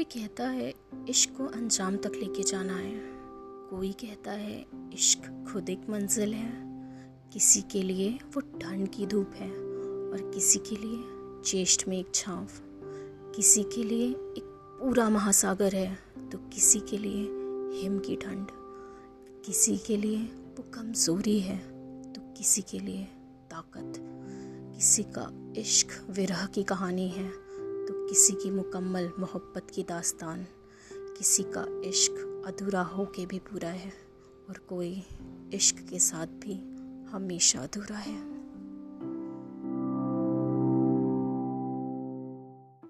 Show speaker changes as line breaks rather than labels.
कोई कहता है, इश्क को अंजाम तक लेके जाना है। कोई कहता है, इश्क खुद एक मंजिल है। किसी के लिए वो ठंड की धूप है और किसी के लिए चेष्ट में एक छाँव। किसी के लिए एक पूरा महासागर है तो किसी के लिए हिम की ठंड। किसी के लिए वो कमज़ोरी है तो किसी के लिए ताकत। किसी का इश्क विरह की कहानी है किसी की मुकम्मल मोहब्बत की दास्तान, किसी का इश्क अधूरा हो के भी पूरा है और कोई इश्क के साथ भी हमेशा अधूरा है।